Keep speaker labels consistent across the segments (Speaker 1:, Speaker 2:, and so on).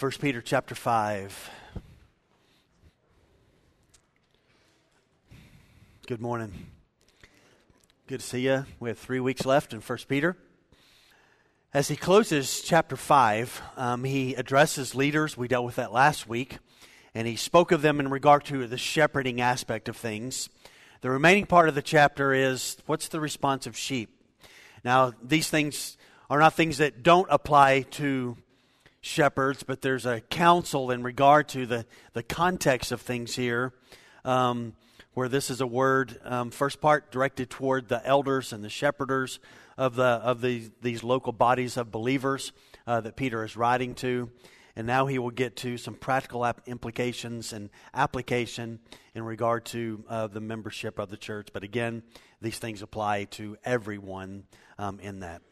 Speaker 1: 1 Peter chapter 5. Good morning. Good to see you. We have three weeks left in 1 Peter. As he closes chapter 5, um, he addresses leaders. We dealt with that last week. And he spoke of them in regard to the shepherding aspect of things. The remaining part of the chapter is what's the response of sheep? Now, these things are not things that don't apply to shepherds, but there's a counsel in regard to the, the context of things here, um, where this is a word, um, first part directed toward the elders and the shepherders of, the, of the, these local bodies of believers uh, that Peter is writing to. And now he will get to some practical implications and application in regard to uh, the membership of the church. But again, these things apply to everyone um, in that.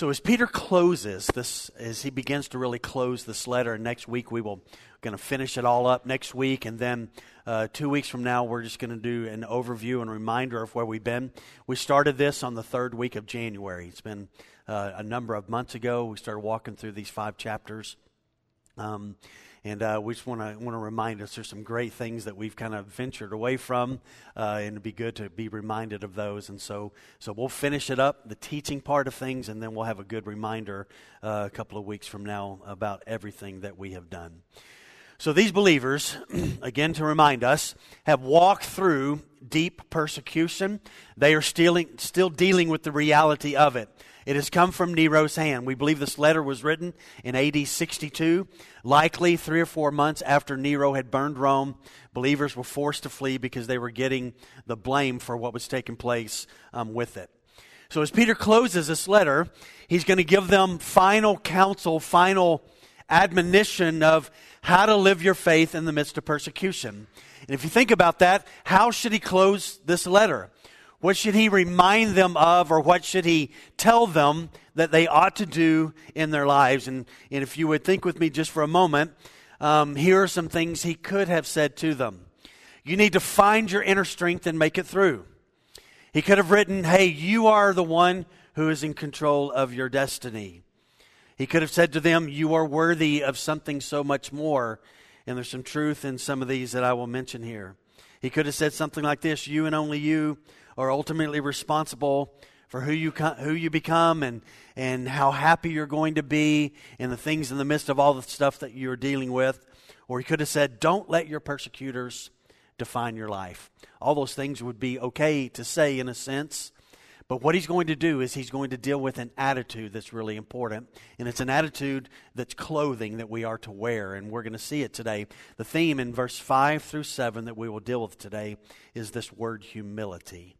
Speaker 1: So as Peter closes this, as he begins to really close this letter, next week we will going to finish it all up next week, and then uh, two weeks from now we're just going to do an overview and reminder of where we've been. We started this on the third week of January. It's been uh, a number of months ago. We started walking through these five chapters. Um, and uh, we just want to want to remind us there's some great things that we've kind of ventured away from, uh, and it'd be good to be reminded of those. And so, so we'll finish it up, the teaching part of things, and then we'll have a good reminder uh, a couple of weeks from now about everything that we have done. So these believers, again to remind us, have walked through deep persecution. They are still, still dealing with the reality of it. It has come from Nero's hand. We believe this letter was written in AD 62, likely three or four months after Nero had burned Rome. Believers were forced to flee because they were getting the blame for what was taking place um, with it. So, as Peter closes this letter, he's going to give them final counsel, final admonition of how to live your faith in the midst of persecution. And if you think about that, how should he close this letter? What should he remind them of, or what should he tell them that they ought to do in their lives? And, and if you would think with me just for a moment, um, here are some things he could have said to them. You need to find your inner strength and make it through. He could have written, Hey, you are the one who is in control of your destiny. He could have said to them, You are worthy of something so much more. And there's some truth in some of these that I will mention here. He could have said something like this You and only you are ultimately responsible for who you who you become and and how happy you're going to be and the things in the midst of all the stuff that you're dealing with. Or he could have said, "Don't let your persecutors define your life." All those things would be okay to say in a sense. But what he's going to do is he's going to deal with an attitude that's really important. And it's an attitude that's clothing that we are to wear. And we're going to see it today. The theme in verse 5 through 7 that we will deal with today is this word humility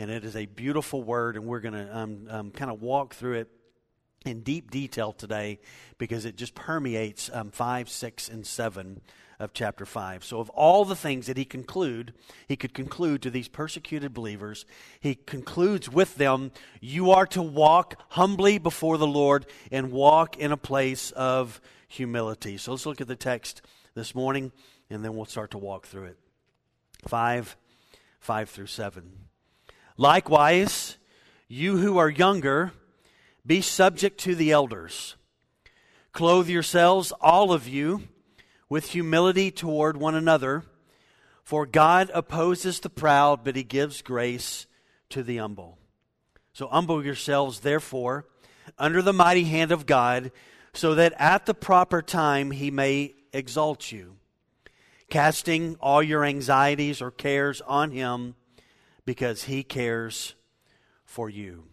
Speaker 1: and it is a beautiful word, and we're going to um, um, kind of walk through it in deep detail today because it just permeates um, 5, 6, and 7 of chapter 5. So, of all the things that he conclude, he could conclude to these persecuted believers, he concludes with them, you are to walk humbly before the Lord and walk in a place of humility. So, let's look at the text this morning and then we'll start to walk through it. 5, 5 through 7. Likewise, you who are younger, be subject to the elders. Clothe yourselves, all of you, with humility toward one another, for God opposes the proud, but he gives grace to the humble. So humble yourselves, therefore, under the mighty hand of God, so that at the proper time he may exalt you, casting all your anxieties or cares on him because he cares for you.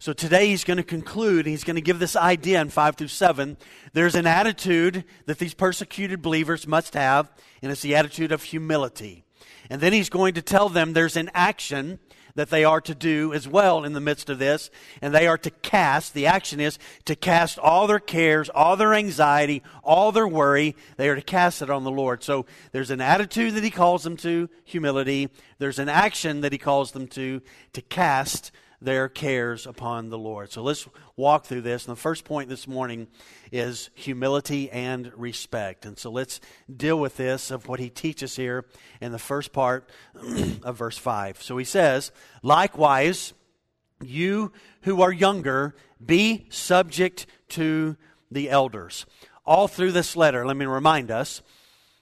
Speaker 1: So today he's going to conclude, he's going to give this idea in 5 through 7. There's an attitude that these persecuted believers must have, and it's the attitude of humility. And then he's going to tell them there's an action that they are to do as well in the midst of this. And they are to cast, the action is to cast all their cares, all their anxiety, all their worry. They are to cast it on the Lord. So there's an attitude that he calls them to, humility. There's an action that he calls them to, to cast their cares upon the Lord. So let's walk through this. And the first point this morning is humility and respect. And so let's deal with this of what he teaches here in the first part of verse 5. So he says, Likewise, you who are younger, be subject to the elders. all through this letter, let me remind us,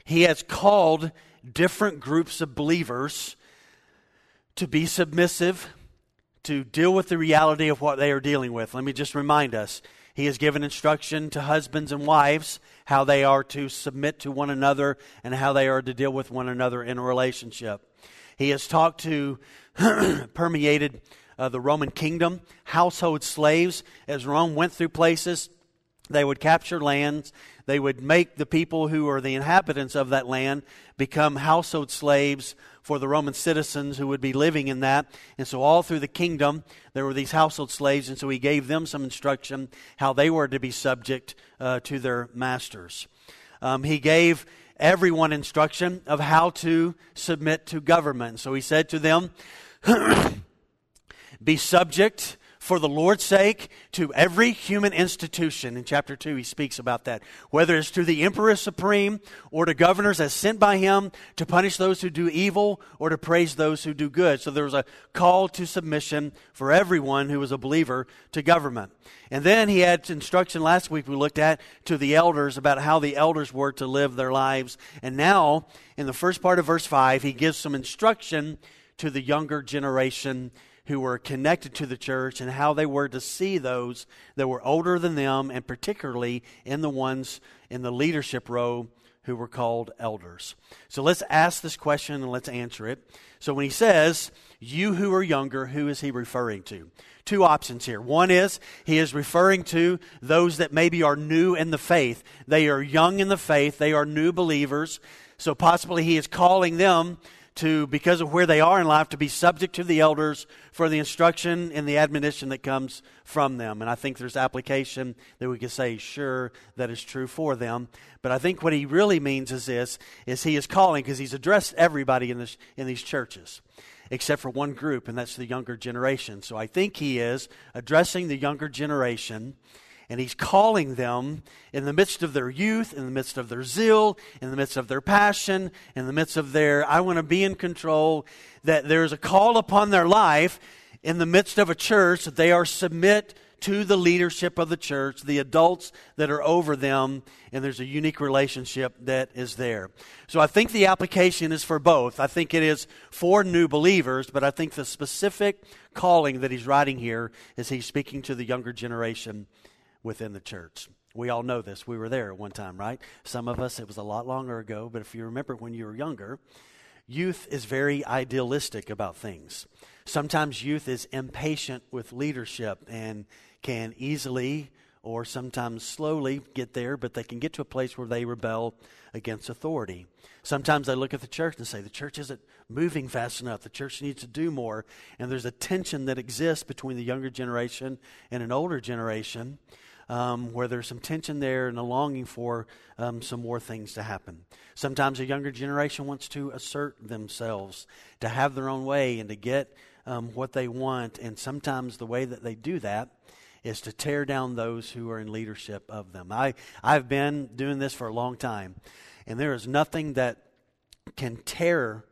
Speaker 1: he has called different groups of believers to be submissive, to deal with the reality of what they are dealing with. Let me just remind us he has given instruction to husbands and wives how they are to submit to one another and how they are to deal with one another in a relationship. He has talked to, permeated uh, the Roman kingdom, household slaves. As Rome went through places, they would capture lands. They would make the people who are the inhabitants of that land become household slaves for the Roman citizens who would be living in that. And so, all through the kingdom, there were these household slaves, and so he gave them some instruction how they were to be subject uh, to their masters. Um, he gave everyone instruction of how to submit to government. So he said to them, Be subject for the Lord's sake to every human institution. In chapter 2, he speaks about that. Whether it's to the emperor supreme or to governors as sent by him to punish those who do evil or to praise those who do good. So there was a call to submission for everyone who was a believer to government. And then he had instruction last week we looked at to the elders about how the elders were to live their lives. And now, in the first part of verse 5, he gives some instruction to the younger generation who were connected to the church and how they were to see those that were older than them, and particularly in the ones in the leadership row who were called elders. So let's ask this question and let's answer it. So when he says, You who are younger, who is he referring to? Two options here. One is he is referring to those that maybe are new in the faith. They are young in the faith, they are new believers. So possibly he is calling them to, because of where they are in life, to be subject to the elders for the instruction and the admonition that comes from them. And I think there's application that we could say, sure, that is true for them. But I think what he really means is this, is he is calling, because he's addressed everybody in, this, in these churches, except for one group, and that's the younger generation. So I think he is addressing the younger generation and he's calling them in the midst of their youth, in the midst of their zeal, in the midst of their passion, in the midst of their, I want to be in control, that there's a call upon their life in the midst of a church that they are submit to the leadership of the church, the adults that are over them, and there's a unique relationship that is there. So I think the application is for both. I think it is for new believers, but I think the specific calling that he's writing here is he's speaking to the younger generation within the church. We all know this. We were there at one time, right? Some of us, it was a lot longer ago, but if you remember when you were younger, youth is very idealistic about things. Sometimes youth is impatient with leadership and can easily or sometimes slowly get there, but they can get to a place where they rebel against authority. Sometimes they look at the church and say, the church isn't moving fast enough. The church needs to do more. And there's a tension that exists between the younger generation and an older generation um, where there's some tension there and a longing for um, some more things to happen. Sometimes a younger generation wants to assert themselves, to have their own way, and to get um, what they want. And sometimes the way that they do that is to tear down those who are in leadership of them. I, I've been doing this for a long time, and there is nothing that can tear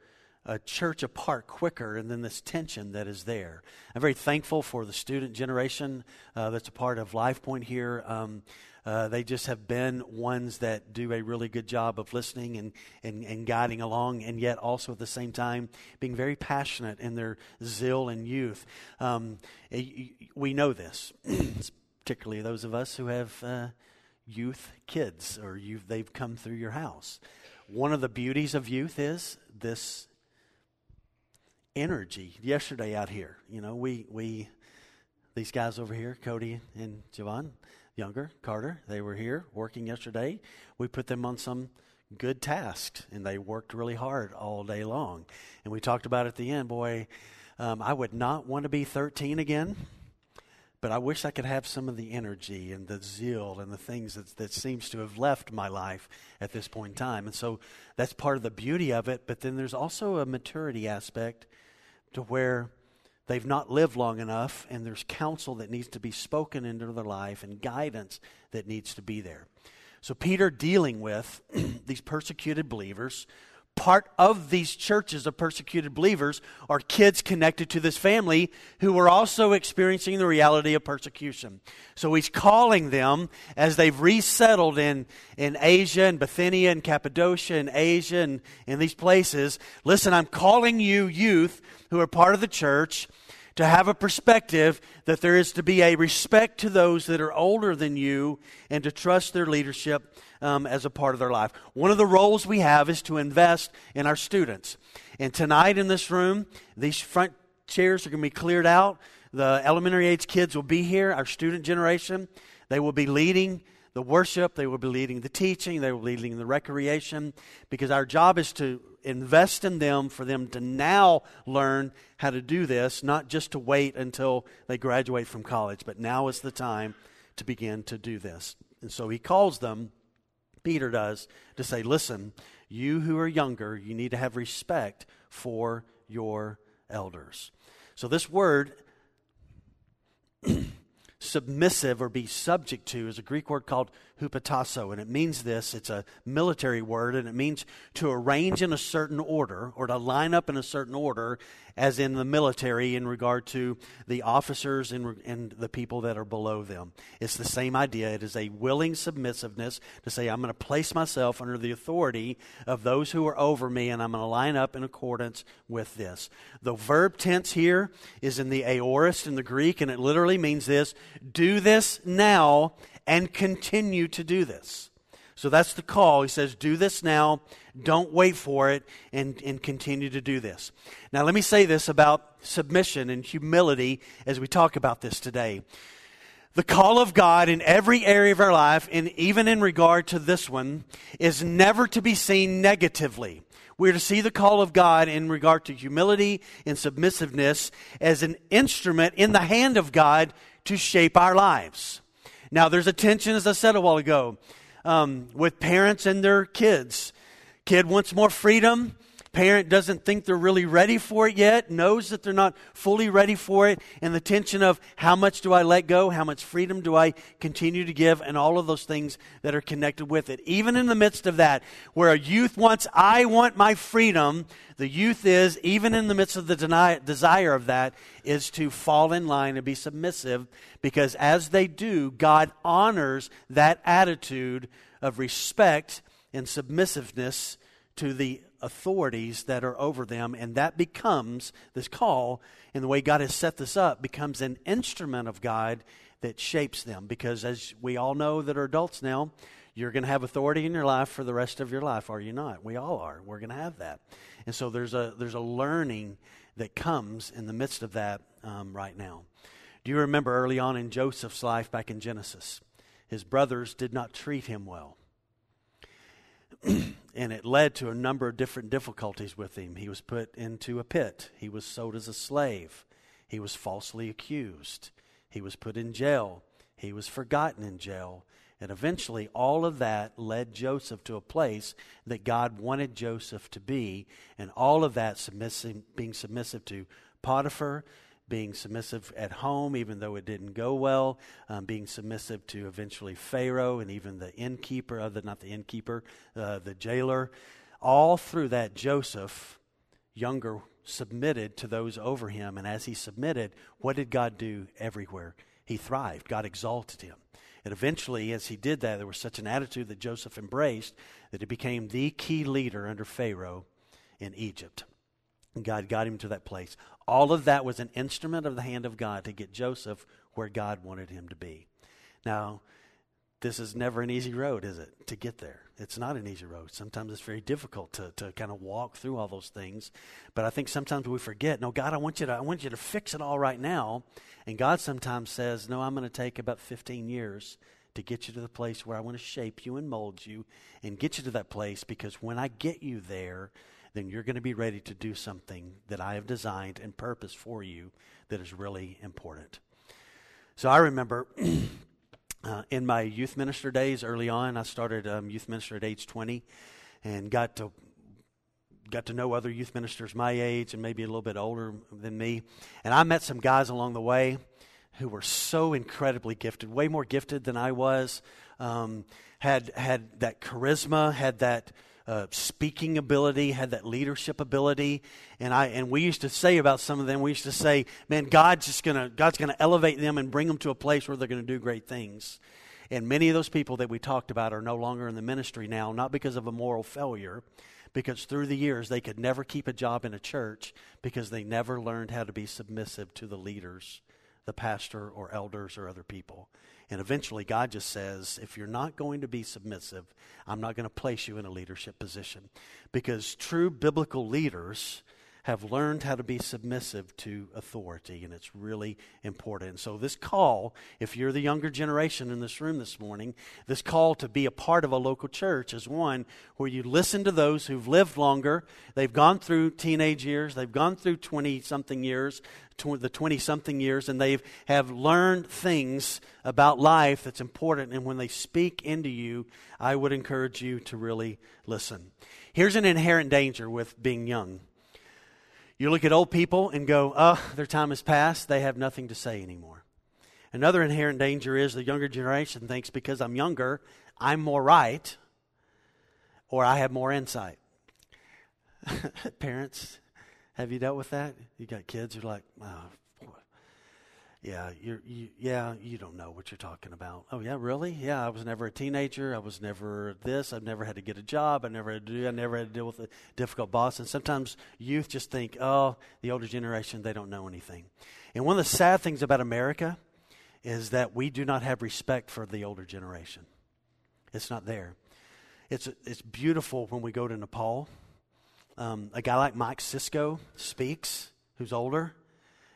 Speaker 1: a church apart quicker and then this tension that is there. I'm very thankful for the student generation uh, that's a part of Life Point here. Um, uh, they just have been ones that do a really good job of listening and, and, and guiding along, and yet also at the same time being very passionate in their zeal and youth. Um, we know this, particularly those of us who have uh, youth kids or youth, they've come through your house. One of the beauties of youth is this energy yesterday out here. You know, we we these guys over here, Cody and Javon, younger, Carter, they were here working yesterday. We put them on some good tasks and they worked really hard all day long. And we talked about at the end, boy, um, I would not want to be 13 again. But I wish I could have some of the energy and the zeal and the things that, that seems to have left my life at this point in time. And so that's part of the beauty of it. But then there's also a maturity aspect to where they've not lived long enough and there's counsel that needs to be spoken into their life and guidance that needs to be there. So, Peter dealing with these persecuted believers, part of these churches of persecuted believers are kids connected to this family who are also experiencing the reality of persecution. So he's calling them as they've resettled in, in Asia and Bithynia and Cappadocia and Asia and in these places. Listen, I'm calling you youth who are part of the church to have a perspective that there is to be a respect to those that are older than you and to trust their leadership um, as a part of their life. One of the roles we have is to invest in our students. And tonight in this room, these front chairs are going to be cleared out. The elementary age kids will be here, our student generation. They will be leading the worship, they will be leading the teaching, they will be leading the recreation, because our job is to invest in them for them to now learn how to do this, not just to wait until they graduate from college, but now is the time to begin to do this. And so he calls them, Peter does, to say, listen, you who are younger, you need to have respect for your elders. So this word submissive or be subject to is a Greek word called hupotasso, and it means this. It's a military word, and it means to arrange in a certain order or to line up in a certain order, as in the military in regard to the officers and, and the people that are below them. It's the same idea. It is a willing submissiveness to say, I'm going to place myself under the authority of those who are over me, and I'm going to line up in accordance with this. The verb tense here is in the aorist in the Greek, and it literally means this do this now and continue to do this. So that's the call. He says, Do this now. Don't wait for it and, and continue to do this. Now, let me say this about submission and humility as we talk about this today. The call of God in every area of our life, and even in regard to this one, is never to be seen negatively. We're to see the call of God in regard to humility and submissiveness as an instrument in the hand of God to shape our lives. Now, there's a tension, as I said a while ago, um, with parents and their kids. Kid wants more freedom. Parent doesn't think they're really ready for it yet, knows that they're not fully ready for it, and the tension of how much do I let go, how much freedom do I continue to give, and all of those things that are connected with it. Even in the midst of that, where a youth wants, I want my freedom, the youth is, even in the midst of the deny, desire of that, is to fall in line and be submissive, because as they do, God honors that attitude of respect and submissiveness to the authorities that are over them, and that becomes this call, and the way God has set this up, becomes an instrument of God that shapes them. Because as we all know that are adults now, you're going to have authority in your life for the rest of your life, are you not? We all are. We're going to have that, and so there's a there's a learning that comes in the midst of that um, right now. Do you remember early on in Joseph's life back in Genesis? His brothers did not treat him well. and it led to a number of different difficulties with him. He was put into a pit, he was sold as a slave, he was falsely accused, he was put in jail, he was forgotten in jail. And eventually, all of that led Joseph to a place that God wanted Joseph to be, and all of that submissive, being submissive to Potiphar, being submissive at home, even though it didn't go well, um, being submissive to eventually Pharaoh and even the innkeeper, other not the innkeeper, uh, the jailer. All through that, Joseph, younger, submitted to those over him. And as he submitted, what did God do everywhere? He thrived. God exalted him. And eventually, as he did that, there was such an attitude that Joseph embraced that he became the key leader under Pharaoh in Egypt. And God got him to that place. All of that was an instrument of the hand of God to get Joseph where God wanted him to be. Now, this is never an easy road, is it, to get there? It's not an easy road. Sometimes it's very difficult to, to kind of walk through all those things. But I think sometimes we forget, no, God, I want you to I want you to fix it all right now. And God sometimes says, No, I'm going to take about 15 years to get you to the place where I want to shape you and mold you and get you to that place because when I get you there, then you're going to be ready to do something that I have designed and purpose for you that is really important. So I remember uh, in my youth minister days early on, I started um, youth minister at age 20 and got to got to know other youth ministers my age and maybe a little bit older than me. And I met some guys along the way who were so incredibly gifted, way more gifted than I was. Um, had had that charisma, had that uh, speaking ability, had that leadership ability, and I and we used to say about some of them, we used to say, "Man, God's just gonna God's gonna elevate them and bring them to a place where they're to do great things." And many of those people that we talked about are no longer in the ministry now, not because of a moral failure, because through the years they could never keep a job in a church because they never learned how to be submissive to the leaders, the pastor or elders or other people. And eventually, God just says, if you're not going to be submissive, I'm not going to place you in a leadership position. Because true biblical leaders have learned how to be submissive to authority, and it's really important. So, this call, if you're the younger generation in this room this morning, this call to be a part of a local church is one where you listen to those who've lived longer. They've gone through teenage years, they've gone through 20 something years, tw- the 20 something years, and they have learned things about life that's important. And when they speak into you, I would encourage you to really listen. Here's an inherent danger with being young you look at old people and go, oh, their time has passed. They have nothing to say anymore. Another inherent danger is the younger generation thinks because I'm younger, I'm more right or I have more insight. Parents, have you dealt with that? You got kids who are like, oh, yeah, you're, you, yeah, you don't know what you're talking about. Oh, yeah, really? Yeah, I was never a teenager. I was never this. I've never had to get a job. I never had to. I never had to deal with a difficult boss. And sometimes youth just think, oh, the older generation, they don't know anything. And one of the sad things about America is that we do not have respect for the older generation. It's not there. It's it's beautiful when we go to Nepal. Um, a guy like Mike Cisco speaks, who's older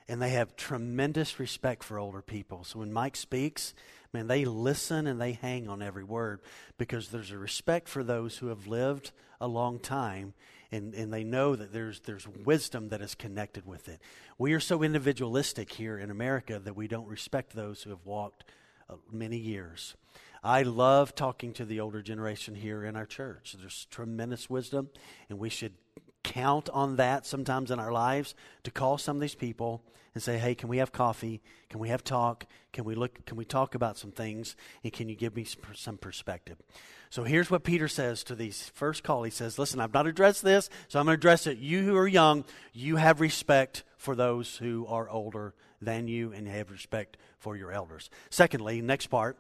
Speaker 1: and they have tremendous respect for older people. So when Mike speaks, man, they listen and they hang on every word because there's a respect for those who have lived a long time and, and they know that there's, there's wisdom that is connected with it. We are so individualistic here in America that we don't respect those who have walked uh, many years. I love talking to the older generation here in our church. There's tremendous wisdom, and we should count on that sometimes in our lives to call some of these people and say, "Hey, can we have coffee? Can we have talk? Can we look? Can we talk about some things? And can you give me some perspective?" So here's what Peter says to these first call. He says, "Listen, I've not addressed this, so I'm going to address it. You who are young, you have respect for those who are older than you, and have respect for your elders." Secondly, next part.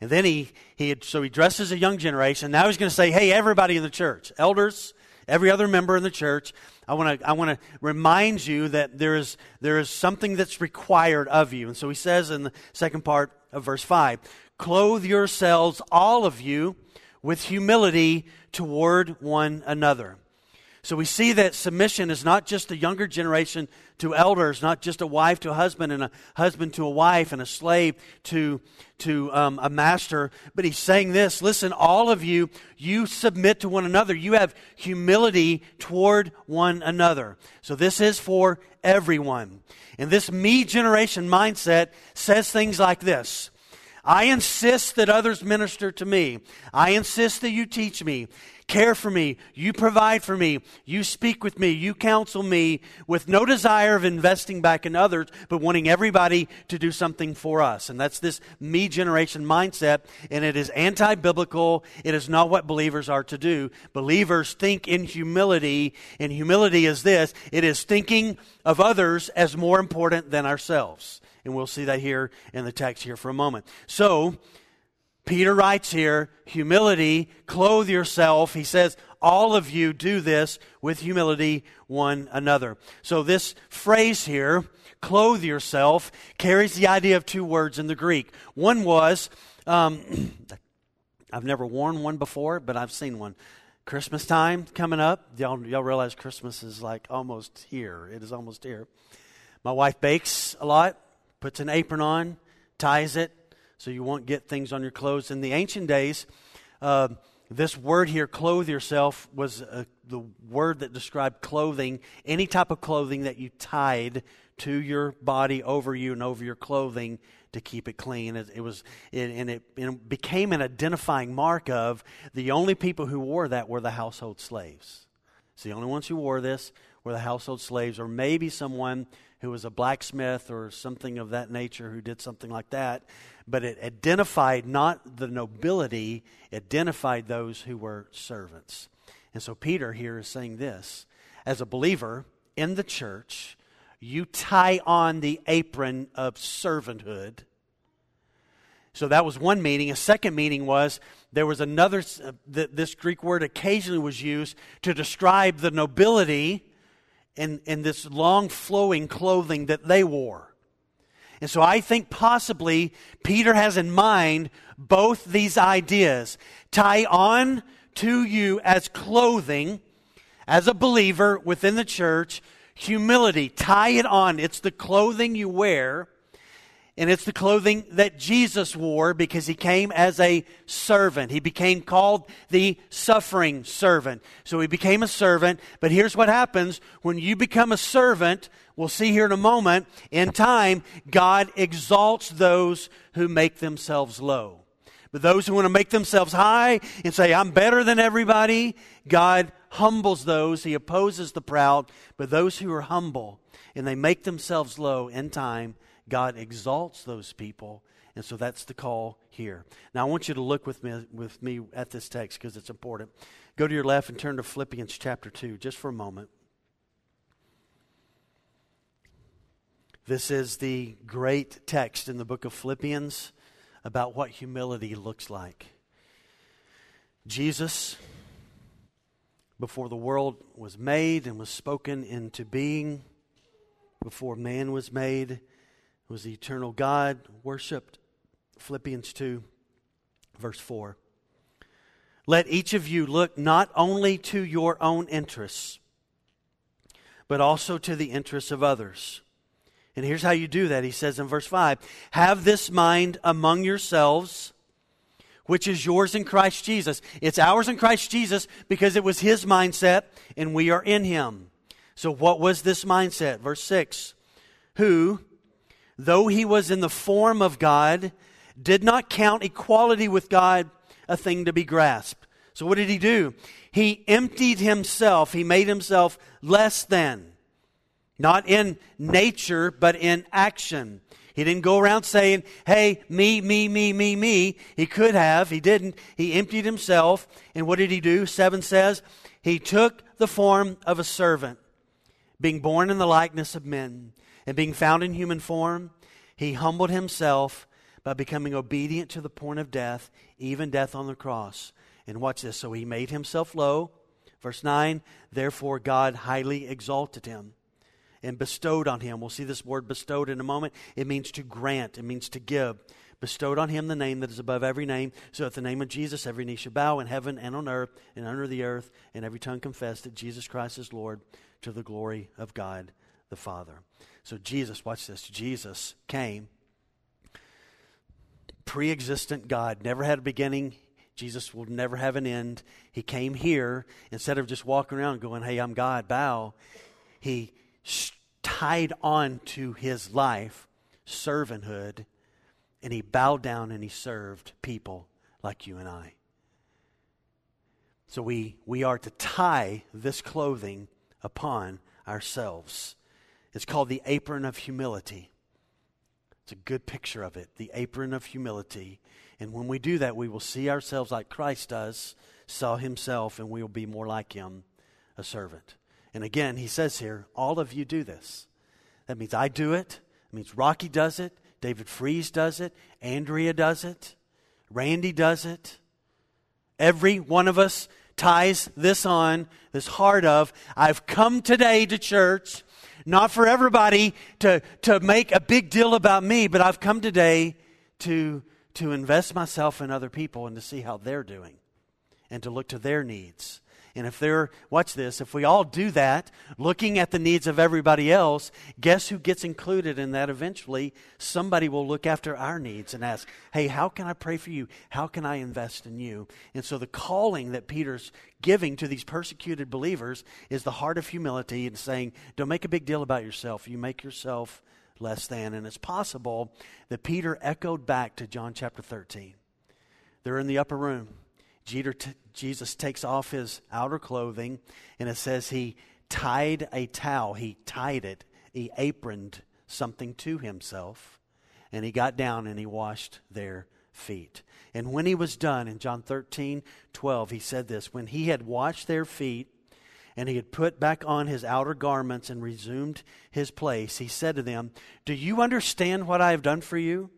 Speaker 1: And then he, he had, so he addresses a young generation. Now he's going to say, hey, everybody in the church, elders, every other member in the church, I want to I want to remind you that there is there is something that's required of you. And so he says in the second part of verse 5, clothe yourselves all of you with humility toward one another. So we see that submission is not just a younger generation to elders, not just a wife to a husband and a husband to a wife and a slave to, to um, a master, but he's saying this listen, all of you, you submit to one another. You have humility toward one another. So this is for everyone. And this me generation mindset says things like this I insist that others minister to me. I insist that you teach me care for me, you provide for me, you speak with me, you counsel me with no desire of investing back in others, but wanting everybody to do something for us. And that's this me generation mindset, and it is anti biblical. It is not what believers are to do. Believers think in humility, and humility is this it is thinking of others as more important than ourselves. And we'll see that here in the text here for a moment. So, Peter writes here, humility, clothe yourself. He says, all of you do this with humility one another. So this phrase here, clothe yourself, carries the idea of two words in the Greek. One was, um, I've never worn one before, but I've seen one. Christmas time coming up. Y'all, y'all realize Christmas is like almost here. It is almost here. My wife bakes a lot, puts an apron on, ties it, so you won't get things on your clothes. In the ancient days, uh, this word here, clothe yourself, was uh, the word that described clothing, any type of clothing that you tied to your body over you and over your clothing to keep it clean. It, it was, it, and it, it became an identifying mark of the only people who wore that were the household slaves. So the only ones who wore this were the household slaves, or maybe someone who was a blacksmith or something of that nature who did something like that. But it identified not the nobility, it identified those who were servants. And so Peter here is saying this as a believer in the church, you tie on the apron of servanthood. So that was one meaning. A second meaning was there was another, uh, this Greek word occasionally was used to describe the nobility in, in this long flowing clothing that they wore. And so I think possibly Peter has in mind both these ideas. Tie on to you as clothing, as a believer within the church, humility. Tie it on. It's the clothing you wear and it's the clothing that Jesus wore because he came as a servant. He became called the suffering servant. So he became a servant. But here's what happens when you become a servant. We'll see here in a moment. In time, God exalts those who make themselves low. But those who want to make themselves high and say, I'm better than everybody, God humbles those. He opposes the proud. But those who are humble and they make themselves low in time, God exalts those people. And so that's the call here. Now, I want you to look with me, with me at this text because it's important. Go to your left and turn to Philippians chapter 2 just for a moment. This is the great text in the book of Philippians about what humility looks like. Jesus, before the world was made and was spoken into being, before man was made, was the eternal God worshiped. Philippians 2, verse 4. Let each of you look not only to your own interests, but also to the interests of others. And here's how you do that. He says in verse 5 Have this mind among yourselves, which is yours in Christ Jesus. It's ours in Christ Jesus because it was his mindset and we are in him. So, what was this mindset? Verse 6 Who, though he was in the form of God, did not count equality with God a thing to be grasped. So, what did he do? He emptied himself, he made himself less than. Not in nature, but in action. He didn't go around saying, hey, me, me, me, me, me. He could have. He didn't. He emptied himself. And what did he do? Seven says, he took the form of a servant, being born in the likeness of men. And being found in human form, he humbled himself by becoming obedient to the point of death, even death on the cross. And watch this. So he made himself low. Verse 9, therefore God highly exalted him and bestowed on him. We'll see this word bestowed in a moment. It means to grant, it means to give. Bestowed on him the name that is above every name, so at the name of Jesus every knee shall bow in heaven and on earth and under the earth, and every tongue confess that Jesus Christ is Lord to the glory of God the Father. So, Jesus, watch this. Jesus came, pre existent God, never had a beginning. Jesus will never have an end. He came here, instead of just walking around going, Hey, I'm God, bow. He tied on to his life servanthood, and he bowed down and he served people like you and I. So we, we are to tie this clothing upon ourselves. It's called the apron of humility. It's a good picture of it, the apron of humility. And when we do that, we will see ourselves like Christ does, saw himself, and we will be more like him, a servant. And again, he says here, all of you do this. That means I do it. It means Rocky does it. David Fries does it. Andrea does it. Randy does it. Every one of us ties this on, this heart of, I've come today to church not for everybody to, to make a big deal about me, but I've come today to, to invest myself in other people and to see how they're doing and to look to their needs. And if they're, watch this, if we all do that, looking at the needs of everybody else, guess who gets included in that eventually? Somebody will look after our needs and ask, hey, how can I pray for you? How can I invest in you? And so the calling that Peter's giving to these persecuted believers is the heart of humility and saying, don't make a big deal about yourself. You make yourself less than. And it's possible that Peter echoed back to John chapter 13. They're in the upper room. Jesus takes off his outer clothing, and it says he tied a towel. He tied it, he aproned something to himself, and he got down and he washed their feet. And when he was done, in John 13, 12, he said this When he had washed their feet, and he had put back on his outer garments and resumed his place, he said to them, Do you understand what I have done for you?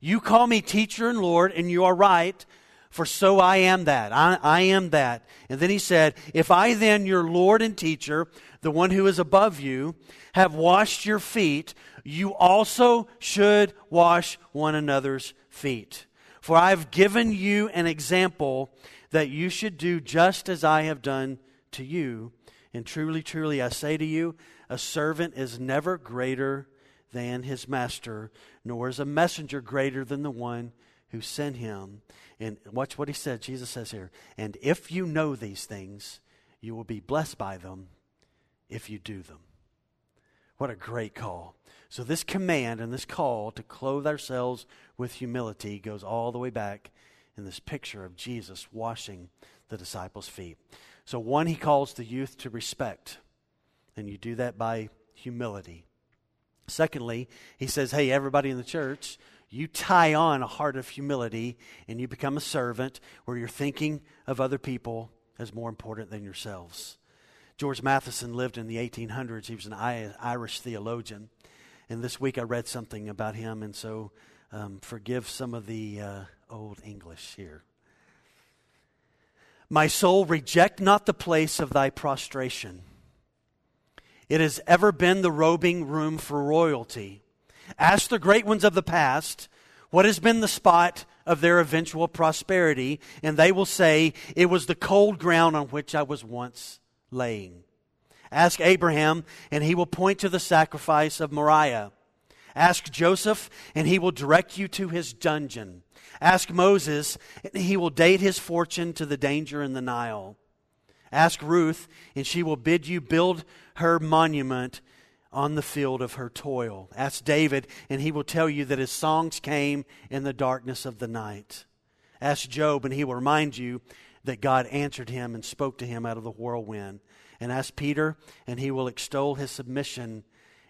Speaker 1: You call me teacher and Lord, and you are right, for so I am that. I, I, am that. And then he said, If I then, your Lord and teacher, the one who is above you, have washed your feet, you also should wash one another's feet. For I have given you an example that you should do just as I have done to you. And truly, truly, I say to you, a servant is never greater than his master, nor is a messenger greater than the one who sent him. And watch what he said. Jesus says here, and if you know these things, you will be blessed by them if you do them. What a great call. So, this command and this call to clothe ourselves with humility goes all the way back in this picture of Jesus washing the disciples' feet. So, one, he calls the youth to respect, and you do that by humility. Secondly, he says, Hey, everybody in the church, you tie on a heart of humility and you become a servant where you're thinking of other people as more important than yourselves. George Matheson lived in the 1800s. He was an Irish theologian. And this week I read something about him, and so um, forgive some of the uh, old English here. My soul, reject not the place of thy prostration it has ever been the robing room for royalty. Ask the great ones of the past what has been the spot of their eventual prosperity, and they will say, It was the cold ground on which I was once laying. Ask Abraham, and he will point to the sacrifice of Moriah. Ask Joseph, and he will direct you to his dungeon. Ask Moses, and he will date his fortune to the danger in the Nile. Ask Ruth, and she will bid you build her monument on the field of her toil. Ask David, and he will tell you that his songs came in the darkness of the night. Ask Job, and he will remind you that God answered him and spoke to him out of the whirlwind. And ask Peter, and he will extol his submission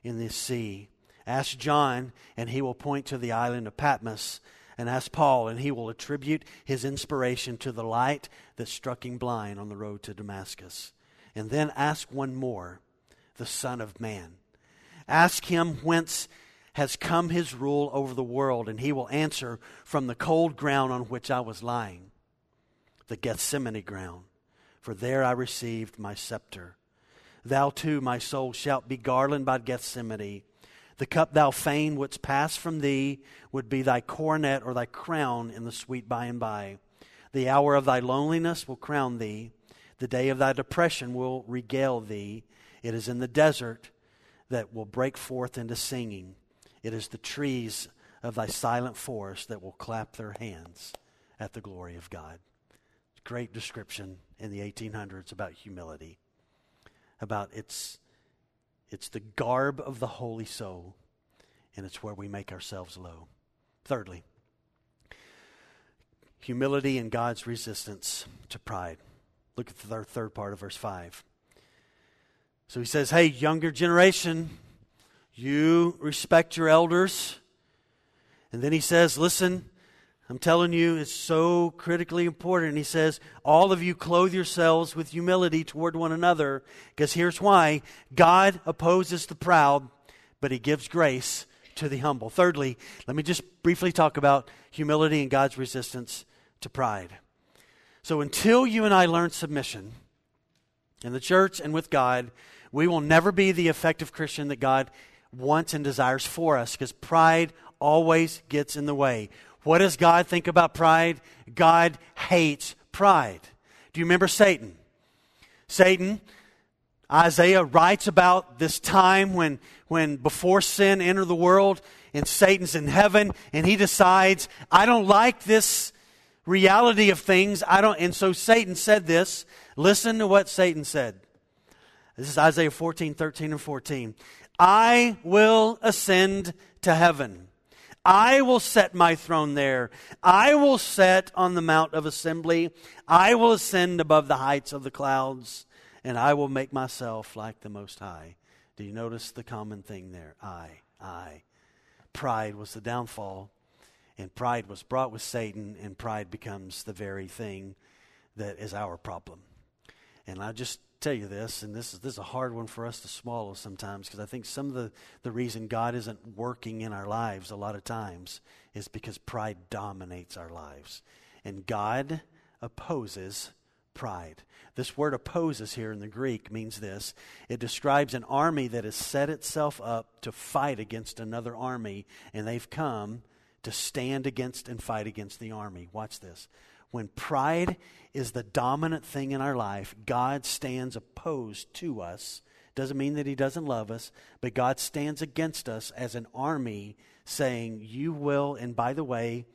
Speaker 1: in the sea. Ask John, and he will point to the island of Patmos and ask Paul, and he will attribute his inspiration to the light that struck him blind on the road to Damascus. And then ask one more, the Son of Man. Ask him whence has come his rule over the world, and he will answer, From the cold ground on which I was lying, the Gethsemane ground, for there I received my scepter. Thou too, my soul, shalt be garlanded by Gethsemane the cup thou fain wouldst pass from thee would be thy coronet or thy crown in the sweet by and by. The hour of thy loneliness will crown thee. The day of thy depression will regale thee. It is in the desert that will break forth into singing. It is the trees of thy silent forest that will clap their hands at the glory of God. Great description in the 1800s about humility, about its it's the garb of the holy soul, and it's where we make ourselves low. Thirdly, humility and God's resistance to pride. Look at the third part of verse 5. So he says, Hey, younger generation, you respect your elders. And then he says, Listen, I'm telling you, it's so critically important. He says, All of you clothe yourselves with humility toward one another, because here's why God opposes the proud, but he gives grace to the humble. Thirdly, let me just briefly talk about humility and God's resistance to pride. So until you and I learn submission in the church and with God, we will never be the effective Christian that God wants and desires for us, because pride always gets in the way. What does God think about pride? God hates pride. Do you remember Satan? Satan, Isaiah writes about this time when, when before sin entered the world and Satan's in heaven and he decides, I don't like this reality of things. I don't, and so Satan said this. Listen to what Satan said. This is Isaiah 14, 13, and 14. I will ascend to heaven. I will set my throne there. I will set on the mount of assembly. I will ascend above the heights of the clouds, and I will make myself like the Most High. Do you notice the common thing there? I, I. Pride was the downfall. And pride was brought with Satan, and pride becomes the very thing that is our problem. And I just tell you this, and this is this is a hard one for us to swallow sometimes because I think some of the, the reason God isn't working in our lives a lot of times is because pride dominates our lives. And God opposes pride. This word opposes here in the Greek means this it describes an army that has set itself up to fight against another army, and they've come to stand against and fight against the army. Watch this. When pride is the dominant thing in our life, God stands opposed to us. Doesn't mean that He doesn't love us, but God stands against us as an army saying, You will, and by the way,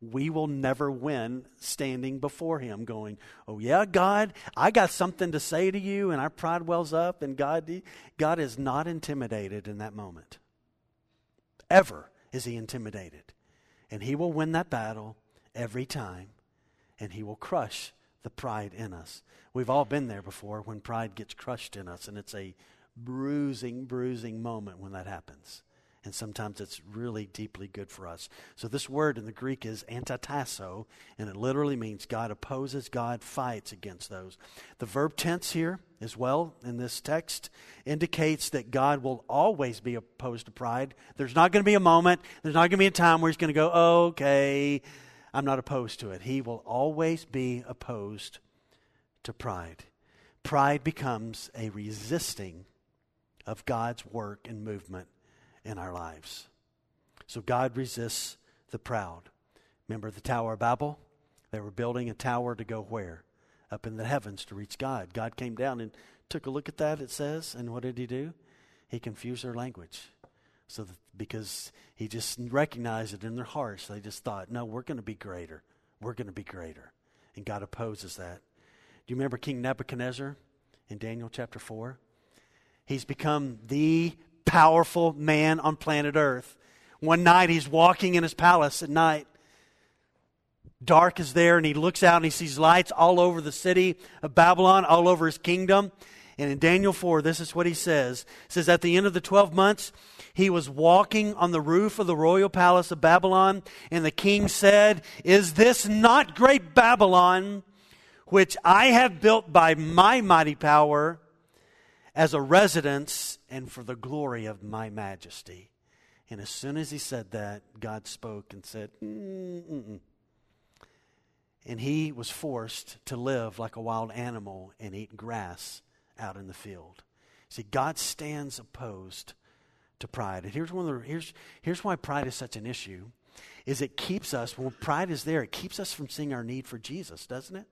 Speaker 1: we will never win standing before him going oh yeah god i got something to say to you and our pride wells up and god god is not intimidated in that moment. Ever is he intimidated. And he will win that battle every time and he will crush the pride in us. We've all been there before when pride gets crushed in us, and it's a bruising, bruising moment when that happens. And sometimes it's really deeply good for us. So, this word in the Greek is antitasso, and it literally means God opposes, God fights against those. The verb tense here, as well, in this text, indicates that God will always be opposed to pride. There's not going to be a moment, there's not going to be a time where He's going to go, okay, I'm not opposed to it. He will always be opposed to pride. Pride becomes a resisting of God's work and movement in our lives. So God resists the proud. Remember the Tower of Babel? They were building a tower to go where? Up in the heavens to reach God. God came down and took a look at that, it says, and what did he do? He confused their language. So that, because he just recognized it in their hearts, they just thought, no, we're going to be greater. We're going to be greater. And God opposes that. Do you remember King Nebuchadnezzar in Daniel chapter 4? He's become the powerful man on planet Earth. One night he's walking in his palace at night. Dark is there, and he looks out and he sees lights all over the city of Babylon, all over his kingdom. And in Daniel 4, this is what he says. It says, At the end of the 12 months, he was walking on the roof of the royal palace of Babylon, and the king said, Is this not great Babylon, which I have built by my mighty power as a residence and for the glory of my majesty? And as soon as he said that, God spoke and said, Mm-mm. And he was forced to live like a wild animal and eat grass out in the field. See, God stands opposed to pride. And here's one of the here's here's why pride is such an issue. Is it keeps us when pride is there, it keeps us from seeing our need for Jesus, doesn't it?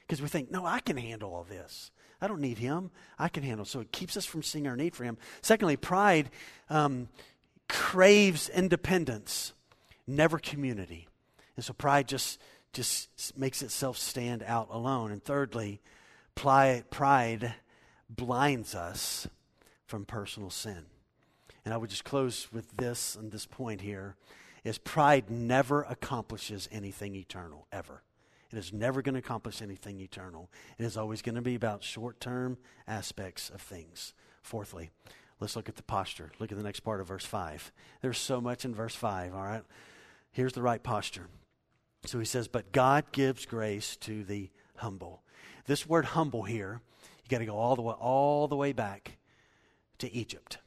Speaker 1: Because we think, no, I can handle all this. I don't need him. I can handle. So it keeps us from seeing our need for him. Secondly, pride um, craves independence, never community, and so pride just just makes itself stand out alone. And thirdly, pride blinds us from personal sin. And I would just close with this and this point here is pride never accomplishes anything eternal, ever. It is never going to accomplish anything eternal. It is always going to be about short term aspects of things. Fourthly, let's look at the posture. Look at the next part of verse 5. There's so much in verse 5, all right? Here's the right posture. So he says, But God gives grace to the humble. This word humble here, you got to go all the way, all the way back to Egypt.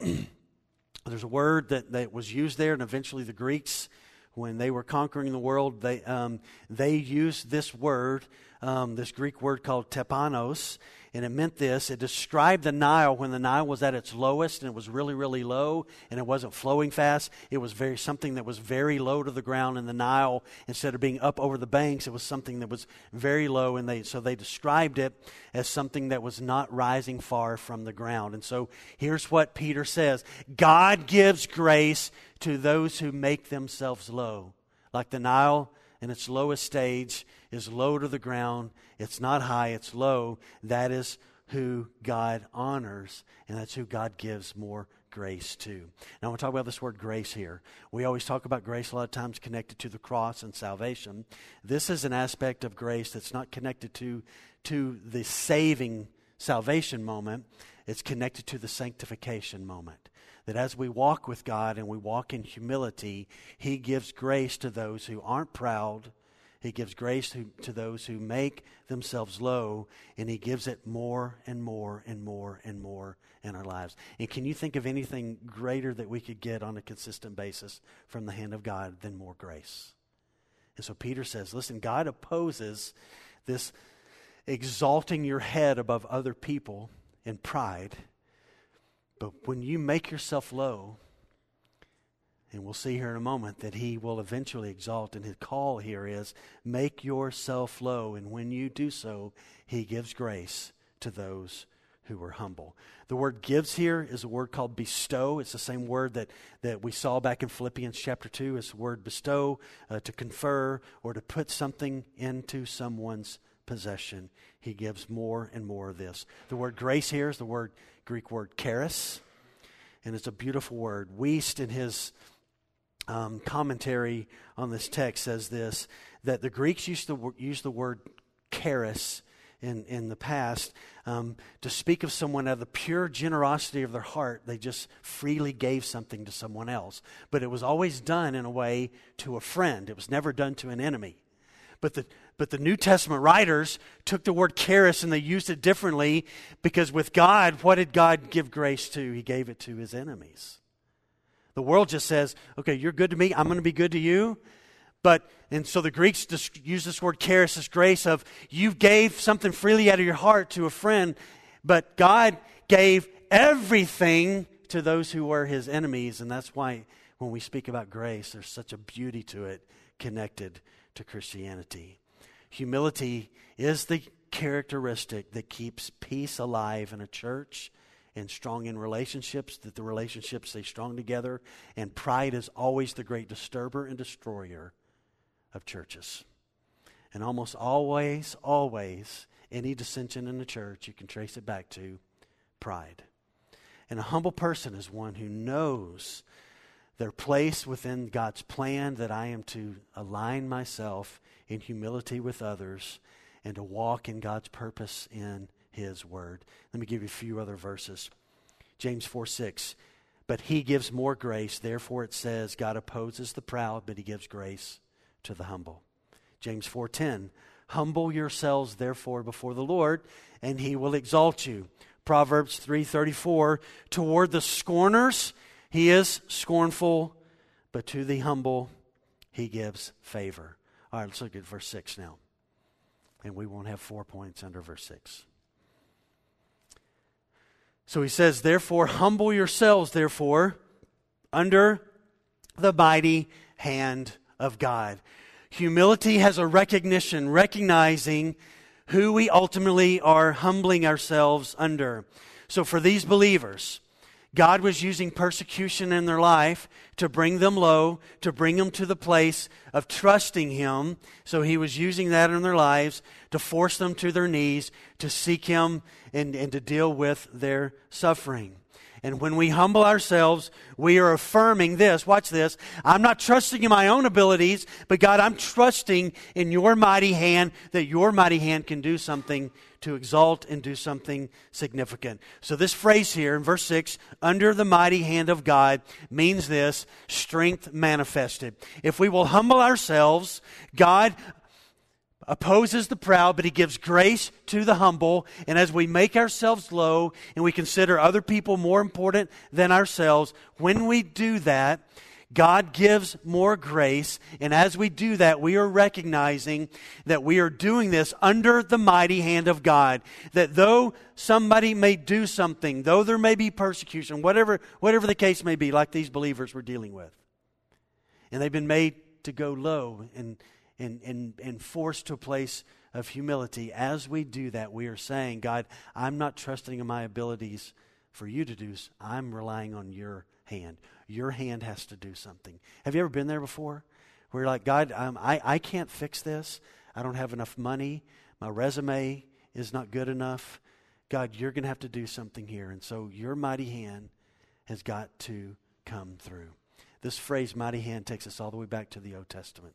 Speaker 1: There's a word that, that was used there, and eventually the Greeks, when they were conquering the world, they, um, they used this word, um, this Greek word called tapeinos, and it meant this. It described the Nile when the Nile was at its lowest and it was really, really low and it wasn't flowing fast. It was very something that was very low to the ground in the Nile. Instead of being up over the banks, it was something that was very low. And they so they described it as something that was not rising far from the ground. And so here's what Peter says God gives grace to those who make themselves low. Like the Nile in its lowest stage is low to the ground. It's not high, it's low. That is who God honors, and that's who God gives more grace to. Now, I want to talk about this word grace here. We always talk about grace a lot of times connected to the cross and salvation. This is an aspect of grace that's not connected to, to the saving salvation moment, it's connected to the sanctification moment. That as we walk with God and we walk in humility, He gives grace to those who aren't proud. He gives grace to, to those who make themselves low, and He gives it more and more and more and more in our lives. And can you think of anything greater that we could get on a consistent basis from the hand of God than more grace? And so Peter says, listen, God opposes this exalting your head above other people in pride but when you make yourself low, and we'll see here in a moment that he will eventually exalt, and his call here is make yourself low. And when you do so, he gives grace to those who are humble. The word gives here is a word called bestow. It's the same word that, that we saw back in Philippians chapter 2. It's the word bestow, uh, to confer, or to put something into someone's possession. He gives more and more of this. The word grace here is the word Greek word charis, and it's a beautiful word. Wuest, in his um, commentary on this text, says this that the Greeks used to use the word charis in, in the past um, to speak of someone out of the pure generosity of their heart. They just freely gave something to someone else. But it was always done in a way to a friend, it was never done to an enemy. But the, but the New Testament writers took the word charis and they used it differently because with God, what did God give grace to? He gave it to his enemies. The world just says, okay, you're good to me, I'm going to be good to you. But, and so the Greeks use this word charis, this grace of you gave something freely out of your heart to a friend, but God gave everything to those who were his enemies. And that's why when we speak about grace, there's such a beauty to it connected to Christianity. Humility is the characteristic that keeps peace alive in a church and strong in relationships, that the relationships stay strong together. And pride is always the great disturber and destroyer of churches. And almost always, always, any dissension in the church, you can trace it back to pride. And a humble person is one who knows their place within God's plan that I am to align myself in humility with others and to walk in God's purpose in His Word. Let me give you a few other verses. James 4 6. But He gives more grace. Therefore, it says, God opposes the proud, but He gives grace to the humble. James 4 10. Humble yourselves, therefore, before the Lord, and He will exalt you. Proverbs 3:34 toward the scorners he is scornful, but to the humble he gives favor. All right, let's look at verse 6 now. And we won't have four points under verse 6. So he says, Therefore, humble yourselves, therefore, under the mighty hand of God. Humility has a recognition, recognizing who we ultimately are humbling ourselves under. So for these believers, God was using persecution in their life to bring them low, to bring them to the place of trusting Him. So He was using that in their lives to force them to their knees, to seek Him, and, and to deal with their suffering. And when we humble ourselves, we are affirming this. Watch this. I'm not trusting in my own abilities, but God, I'm trusting in your mighty hand that your mighty hand can do something to exalt and do something significant. So, this phrase here in verse 6, under the mighty hand of God, means this strength manifested. If we will humble ourselves, God opposes the proud, but he gives grace to the humble. And as we make ourselves low and we consider other people more important than ourselves, when we do that, God gives more grace. And as we do that, we are recognizing that we are doing this under the mighty hand of God. That though somebody may do something, though there may be persecution, whatever, whatever the case may be, like these believers we're dealing with, and they've been made to go low and and, and, and forced to a place of humility. As we do that, we are saying, God, I'm not trusting in my abilities for you to do, I'm relying on your hand. Your hand has to do something. Have you ever been there before? Where you're like, God, um, I, I can't fix this. I don't have enough money. My resume is not good enough. God, you're going to have to do something here. And so your mighty hand has got to come through. This phrase, mighty hand, takes us all the way back to the Old Testament.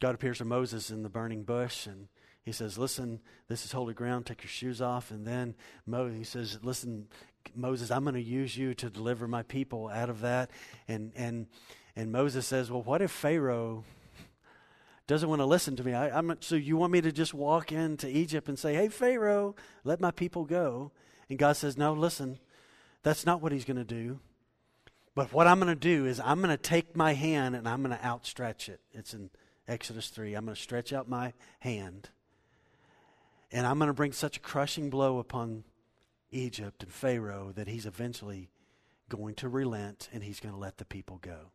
Speaker 1: God appears to Moses in the burning bush and he says, Listen, this is holy ground, take your shoes off. And then Moses, he says, Listen, Moses, I'm going to use you to deliver my people out of that. And, and, and Moses says, Well, what if Pharaoh doesn't want to listen to me? I, am so you want me to just walk into Egypt and say, Hey, Pharaoh, let my people go? And God says, No, listen, that's not what he's going to do. But what I'm going to do is I'm going to take my hand and I'm going to outstretch it. It's in Exodus 3. I'm going to stretch out my hand. And I'm going to bring such a crushing blow upon Egypt and Pharaoh that he's eventually going to relent and he's going to let the people go.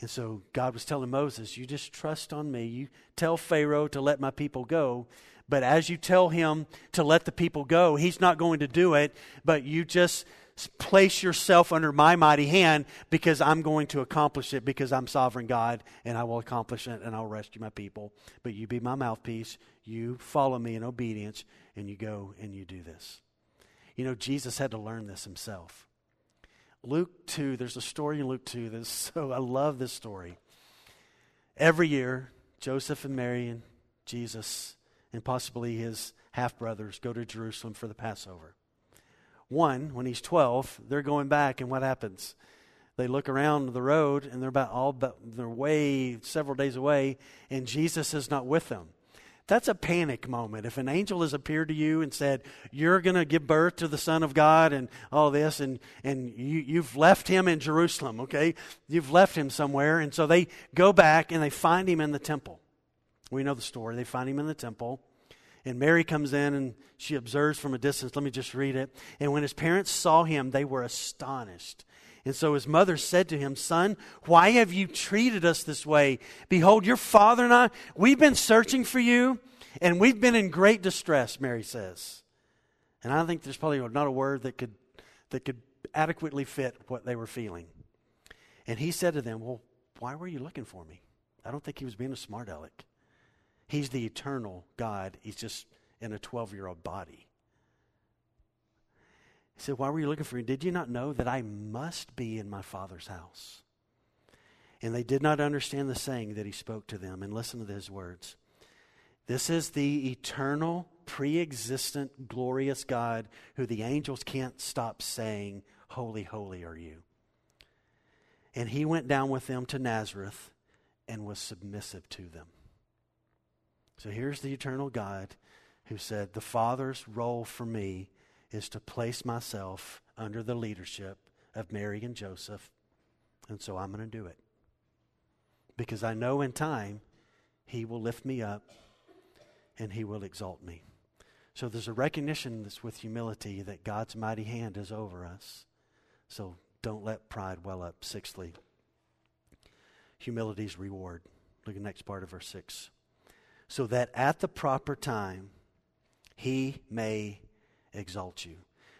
Speaker 1: And so God was telling Moses, You just trust on me. You tell Pharaoh to let my people go. But as you tell him to let the people go, he's not going to do it. But you just place yourself under my mighty hand because I'm going to accomplish it because I'm sovereign God and I will accomplish it and I'll rescue my people. But you be my mouthpiece. You follow me in obedience and you go and you do this. You know, Jesus had to learn this himself. Luke 2, there's a story in Luke 2 that's so, I love this story. Every year, Joseph and Mary and Jesus and possibly his half brothers go to Jerusalem for the Passover. One, when he's 12, they're going back, and what happens? They look around the road, and they're about all but they're way several days away, and Jesus is not with them. That's a panic moment. If an angel has appeared to you and said, You're going to give birth to the Son of God and all this, and, and you, you've left him in Jerusalem, okay? You've left him somewhere. And so they go back and they find him in the temple. We know the story. They find him in the temple. And Mary comes in and she observes from a distance. Let me just read it. And when his parents saw him, they were astonished. And so his mother said to him, Son, why have you treated us this way? Behold, your father and I, we've been searching for you, and we've been in great distress, Mary says. And I think there's probably not a word that could, that could adequately fit what they were feeling. And he said to them, Well, why were you looking for me? I don't think he was being a smart aleck. He's the eternal God. He's just in a 12 year old body. He said, Why were you looking for me? Did you not know that I must be in my Father's house? And they did not understand the saying that he spoke to them. And listen to his words. This is the eternal, pre existent, glorious God who the angels can't stop saying, Holy, holy are you. And he went down with them to Nazareth and was submissive to them. So here's the eternal God who said, The Father's role for me is to place myself under the leadership of Mary and Joseph. And so I'm going to do it. Because I know in time he will lift me up and he will exalt me. So there's a recognition that's with humility that God's mighty hand is over us. So don't let pride well up. Sixthly, humility's reward. Look at the next part of verse 6 so that at the proper time he may exalt you.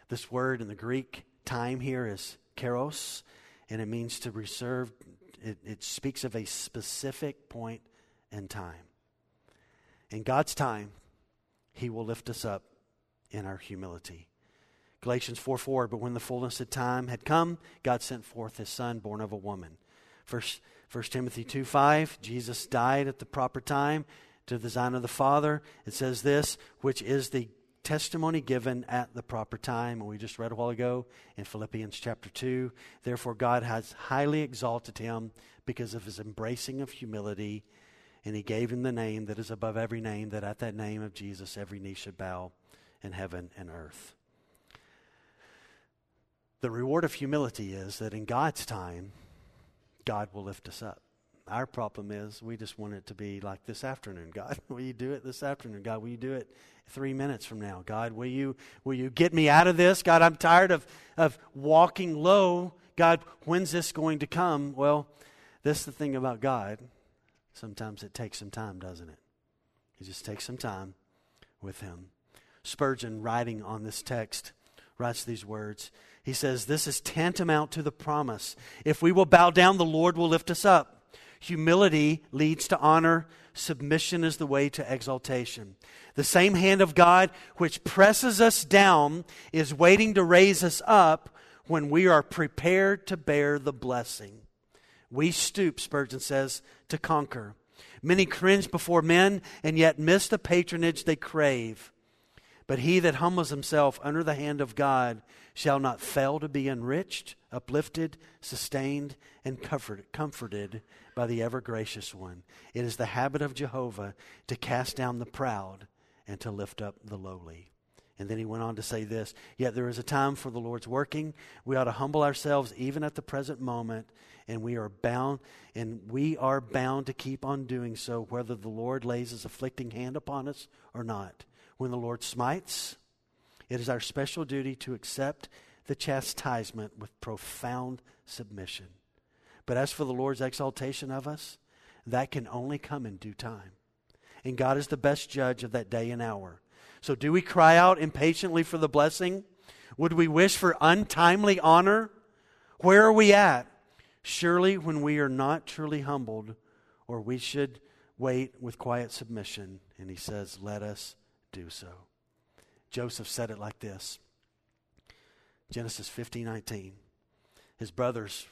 Speaker 1: This word in the Greek time here is kairos, and it means to reserve, it, it speaks of a specific point in time. In God's time, he will lift us up in our humility. Galatians 4 4, but when the fullness of time had come, God sent forth his son, born of a woman. First, 1 Timothy 2 5, Jesus died at the proper time to the design of the Father. It says this, which is the testimony given at the proper time. And we just read a while ago in Philippians chapter 2. Therefore, God has highly exalted him because of his embracing of humility. And he gave him the name that is above every name, that at that name of Jesus every knee should bow in heaven and earth. The reward of humility is that in God's time, God will lift us up. Our problem is we just want it to be like this afternoon. God, will you do it this afternoon? God, will you do it three minutes from now? God, will you will you get me out of this? God, I'm tired of of walking low. God, when's this going to come? Well, this is the thing about God. Sometimes it takes some time, doesn't it? It just takes some time with Him. Spurgeon, writing on this text, writes these words. He says, This is tantamount to the promise. If we will bow down, the Lord will lift us up. Humility leads to honor. Submission is the way to exaltation. The same hand of God which presses us down is waiting to raise us up when we are prepared to bear the blessing. We stoop, Spurgeon says, to conquer. Many cringe before men and yet miss the patronage they crave. But he that humbles himself under the hand of God shall not fail to be enriched, uplifted, sustained, and comfort, comforted by the ever gracious one. It is the habit of Jehovah to cast down the proud and to lift up the lowly. And then he went on to say this Yet there is a time for the Lord's working. We ought to humble ourselves even at the present moment, and we are bound, and we are bound to keep on doing so, whether the Lord lays his afflicting hand upon us or not. When the Lord smites, it is our special duty to accept the chastisement with profound submission. But as for the Lord's exaltation of us, that can only come in due time. And God is the best judge of that day and hour. So, do we cry out impatiently for the blessing? Would we wish for untimely honor? Where are we at? Surely, when we are not truly humbled, or we should wait with quiet submission. And he says, Let us do so. Joseph said it like this Genesis 15 19. His brothers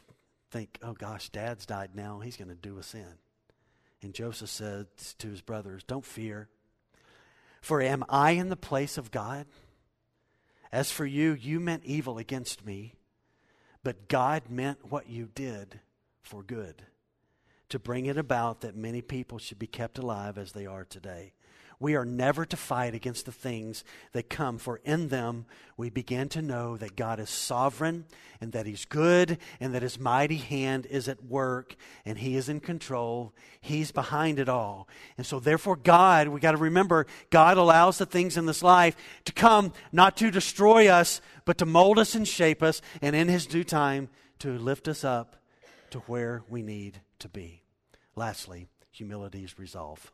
Speaker 1: think, oh gosh, dad's died now. He's going to do us in. And Joseph said to his brothers, Don't fear, for am I in the place of God? As for you, you meant evil against me, but God meant what you did for good, to bring it about that many people should be kept alive as they are today. We are never to fight against the things that come, for in them we begin to know that God is sovereign and that He's good and that His mighty hand is at work and He is in control. He's behind it all. And so, therefore, God, we got to remember, God allows the things in this life to come not to destroy us, but to mold us and shape us, and in His due time to lift us up to where we need to be. Lastly, humility is resolve.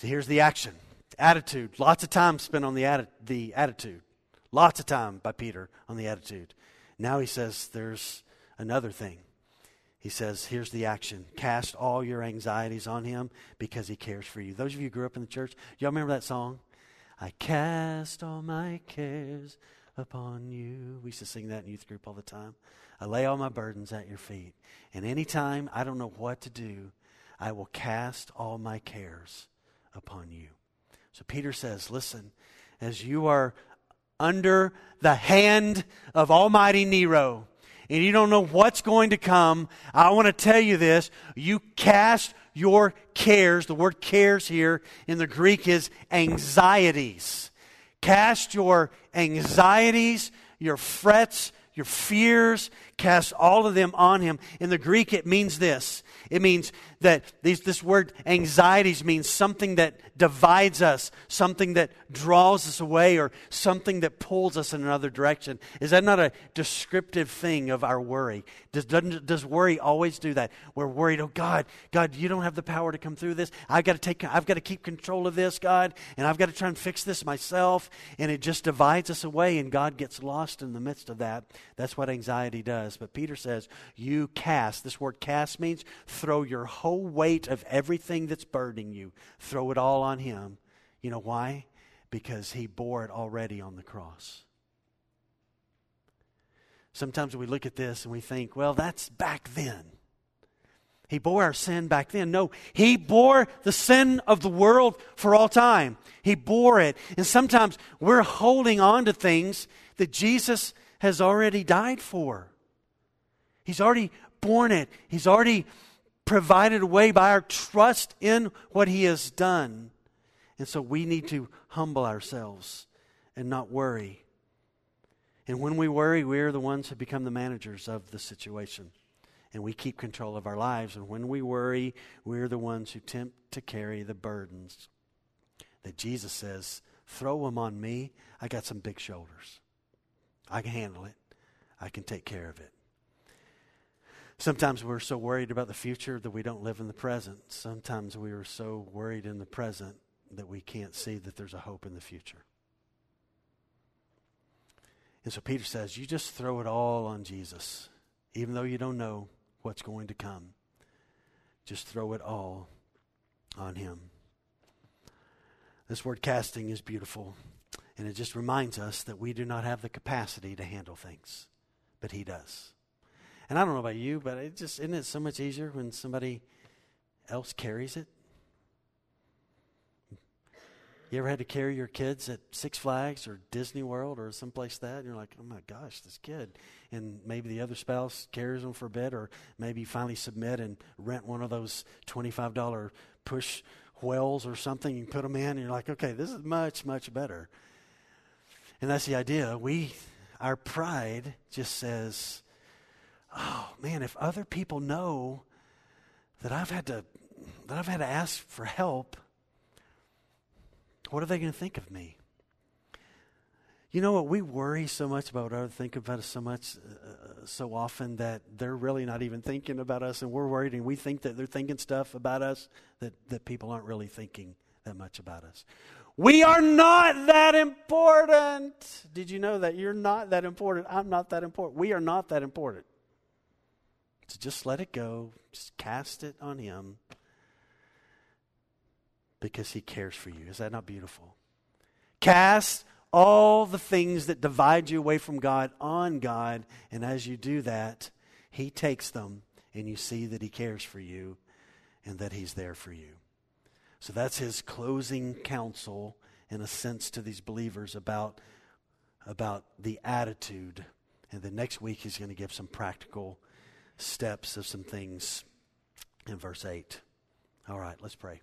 Speaker 1: So here's the action attitude. Lots of time spent on the, atti- the attitude. Lots of time by Peter on the attitude. Now he says there's another thing. He says, here's the action. Cast all your anxieties on him because he cares for you. Those of you who grew up in the church, y'all remember that song? I cast all my cares upon you. We used to sing that in youth group all the time. I lay all my burdens at your feet. And anytime I don't know what to do, I will cast all my cares upon you. So Peter says, Listen, as you are under the hand of Almighty Nero, and you don't know what's going to come, I want to tell you this. You cast your cares. The word cares here in the Greek is anxieties. Cast your anxieties, your frets, your fears, cast all of them on him. In the Greek, it means this it means that these, this word anxieties means something that divides us, something that draws us away, or something that pulls us in another direction. Is that not a descriptive thing of our worry? Does, does worry always do that? We're worried, oh God, God, you don't have the power to come through this. I've got to take, I've got to keep control of this, God, and I've got to try and fix this myself. And it just divides us away, and God gets lost in the midst of that. That's what anxiety does. But Peter says, you cast. This word cast means throw your whole weight of everything that's burdening you, throw it all on Him. You know why? Because He bore it already on the cross. Sometimes we look at this and we think, well, that's back then. He bore our sin back then. No, He bore the sin of the world for all time. He bore it. And sometimes we're holding on to things that Jesus has already died for. He's already borne it. He's already provided a way by our trust in what He has done. And so we need to humble ourselves and not worry. And when we worry, we're the ones who become the managers of the situation. And we keep control of our lives. And when we worry, we're the ones who tempt to carry the burdens that Jesus says, throw them on me. I got some big shoulders. I can handle it. I can take care of it. Sometimes we're so worried about the future that we don't live in the present. Sometimes we are so worried in the present that we can't see that there's a hope in the future. And so Peter says, You just throw it all on Jesus, even though you don't know what's going to come. Just throw it all on Him. This word casting is beautiful, and it just reminds us that we do not have the capacity to handle things, but He does. And I don't know about you, but it just isn't it so much easier when somebody else carries it? You ever had to carry your kids at Six Flags or Disney World or someplace that? And you're like, oh my gosh, this kid. And maybe the other spouse carries them for a bit, or maybe finally submit and rent one of those $25 push wheels or something. You put them in, and you're like, okay, this is much, much better. And that's the idea. We, our pride just says, oh man, if other people know that I've had to, that I've had to ask for help, what are they going to think of me? You know what? We worry so much about what others think about us so much, uh, so often that they're really not even thinking about us, and we're worried, and we think that they're thinking stuff about us that, that people aren't really thinking that much about us. We are not that important. Did you know that you're not that important? I'm not that important. We are not that important. So just let it go. Just cast it on Him because he cares for you. Is that not beautiful? Cast all the things that divide you away from God on God, and as you do that, he takes them and you see that he cares for you and that he's there for you. So that's his closing counsel in a sense to these believers about about the attitude. And then next week he's going to give some practical steps of some things in verse 8. All right, let's pray.